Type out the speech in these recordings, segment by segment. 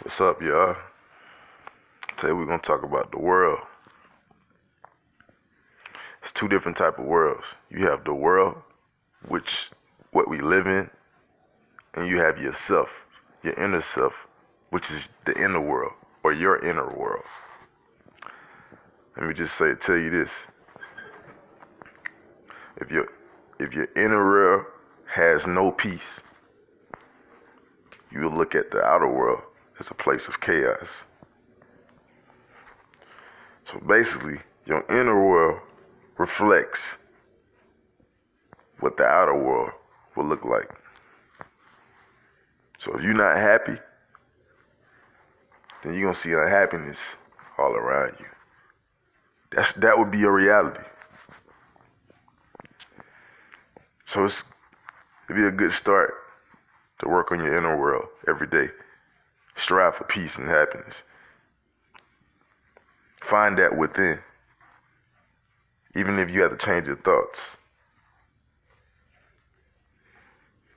What's up, y'all? Today we're gonna talk about the world. It's two different type of worlds. You have the world, which what we live in, and you have yourself, your inner self, which is the inner world or your inner world. Let me just say, tell you this: if your if your inner world has no peace, you will look at the outer world as a place of chaos. So basically, your inner world reflects what the outer world will look like. So if you're not happy, then you're gonna see unhappiness all around you. That's that would be your reality. So it's it'd be a good start to work on your inner world every day. Strive for peace and happiness. Find that within. Even if you have to change your thoughts.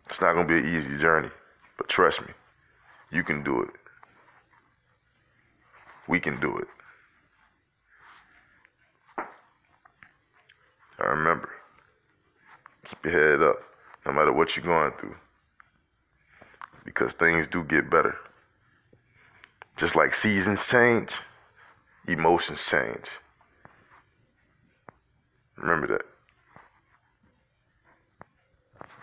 It's not going to be an easy journey, but trust me, you can do it. We can do it. I remember, keep your head up no matter what you're going through because things do get better. Just like seasons change, emotions change. Remember that.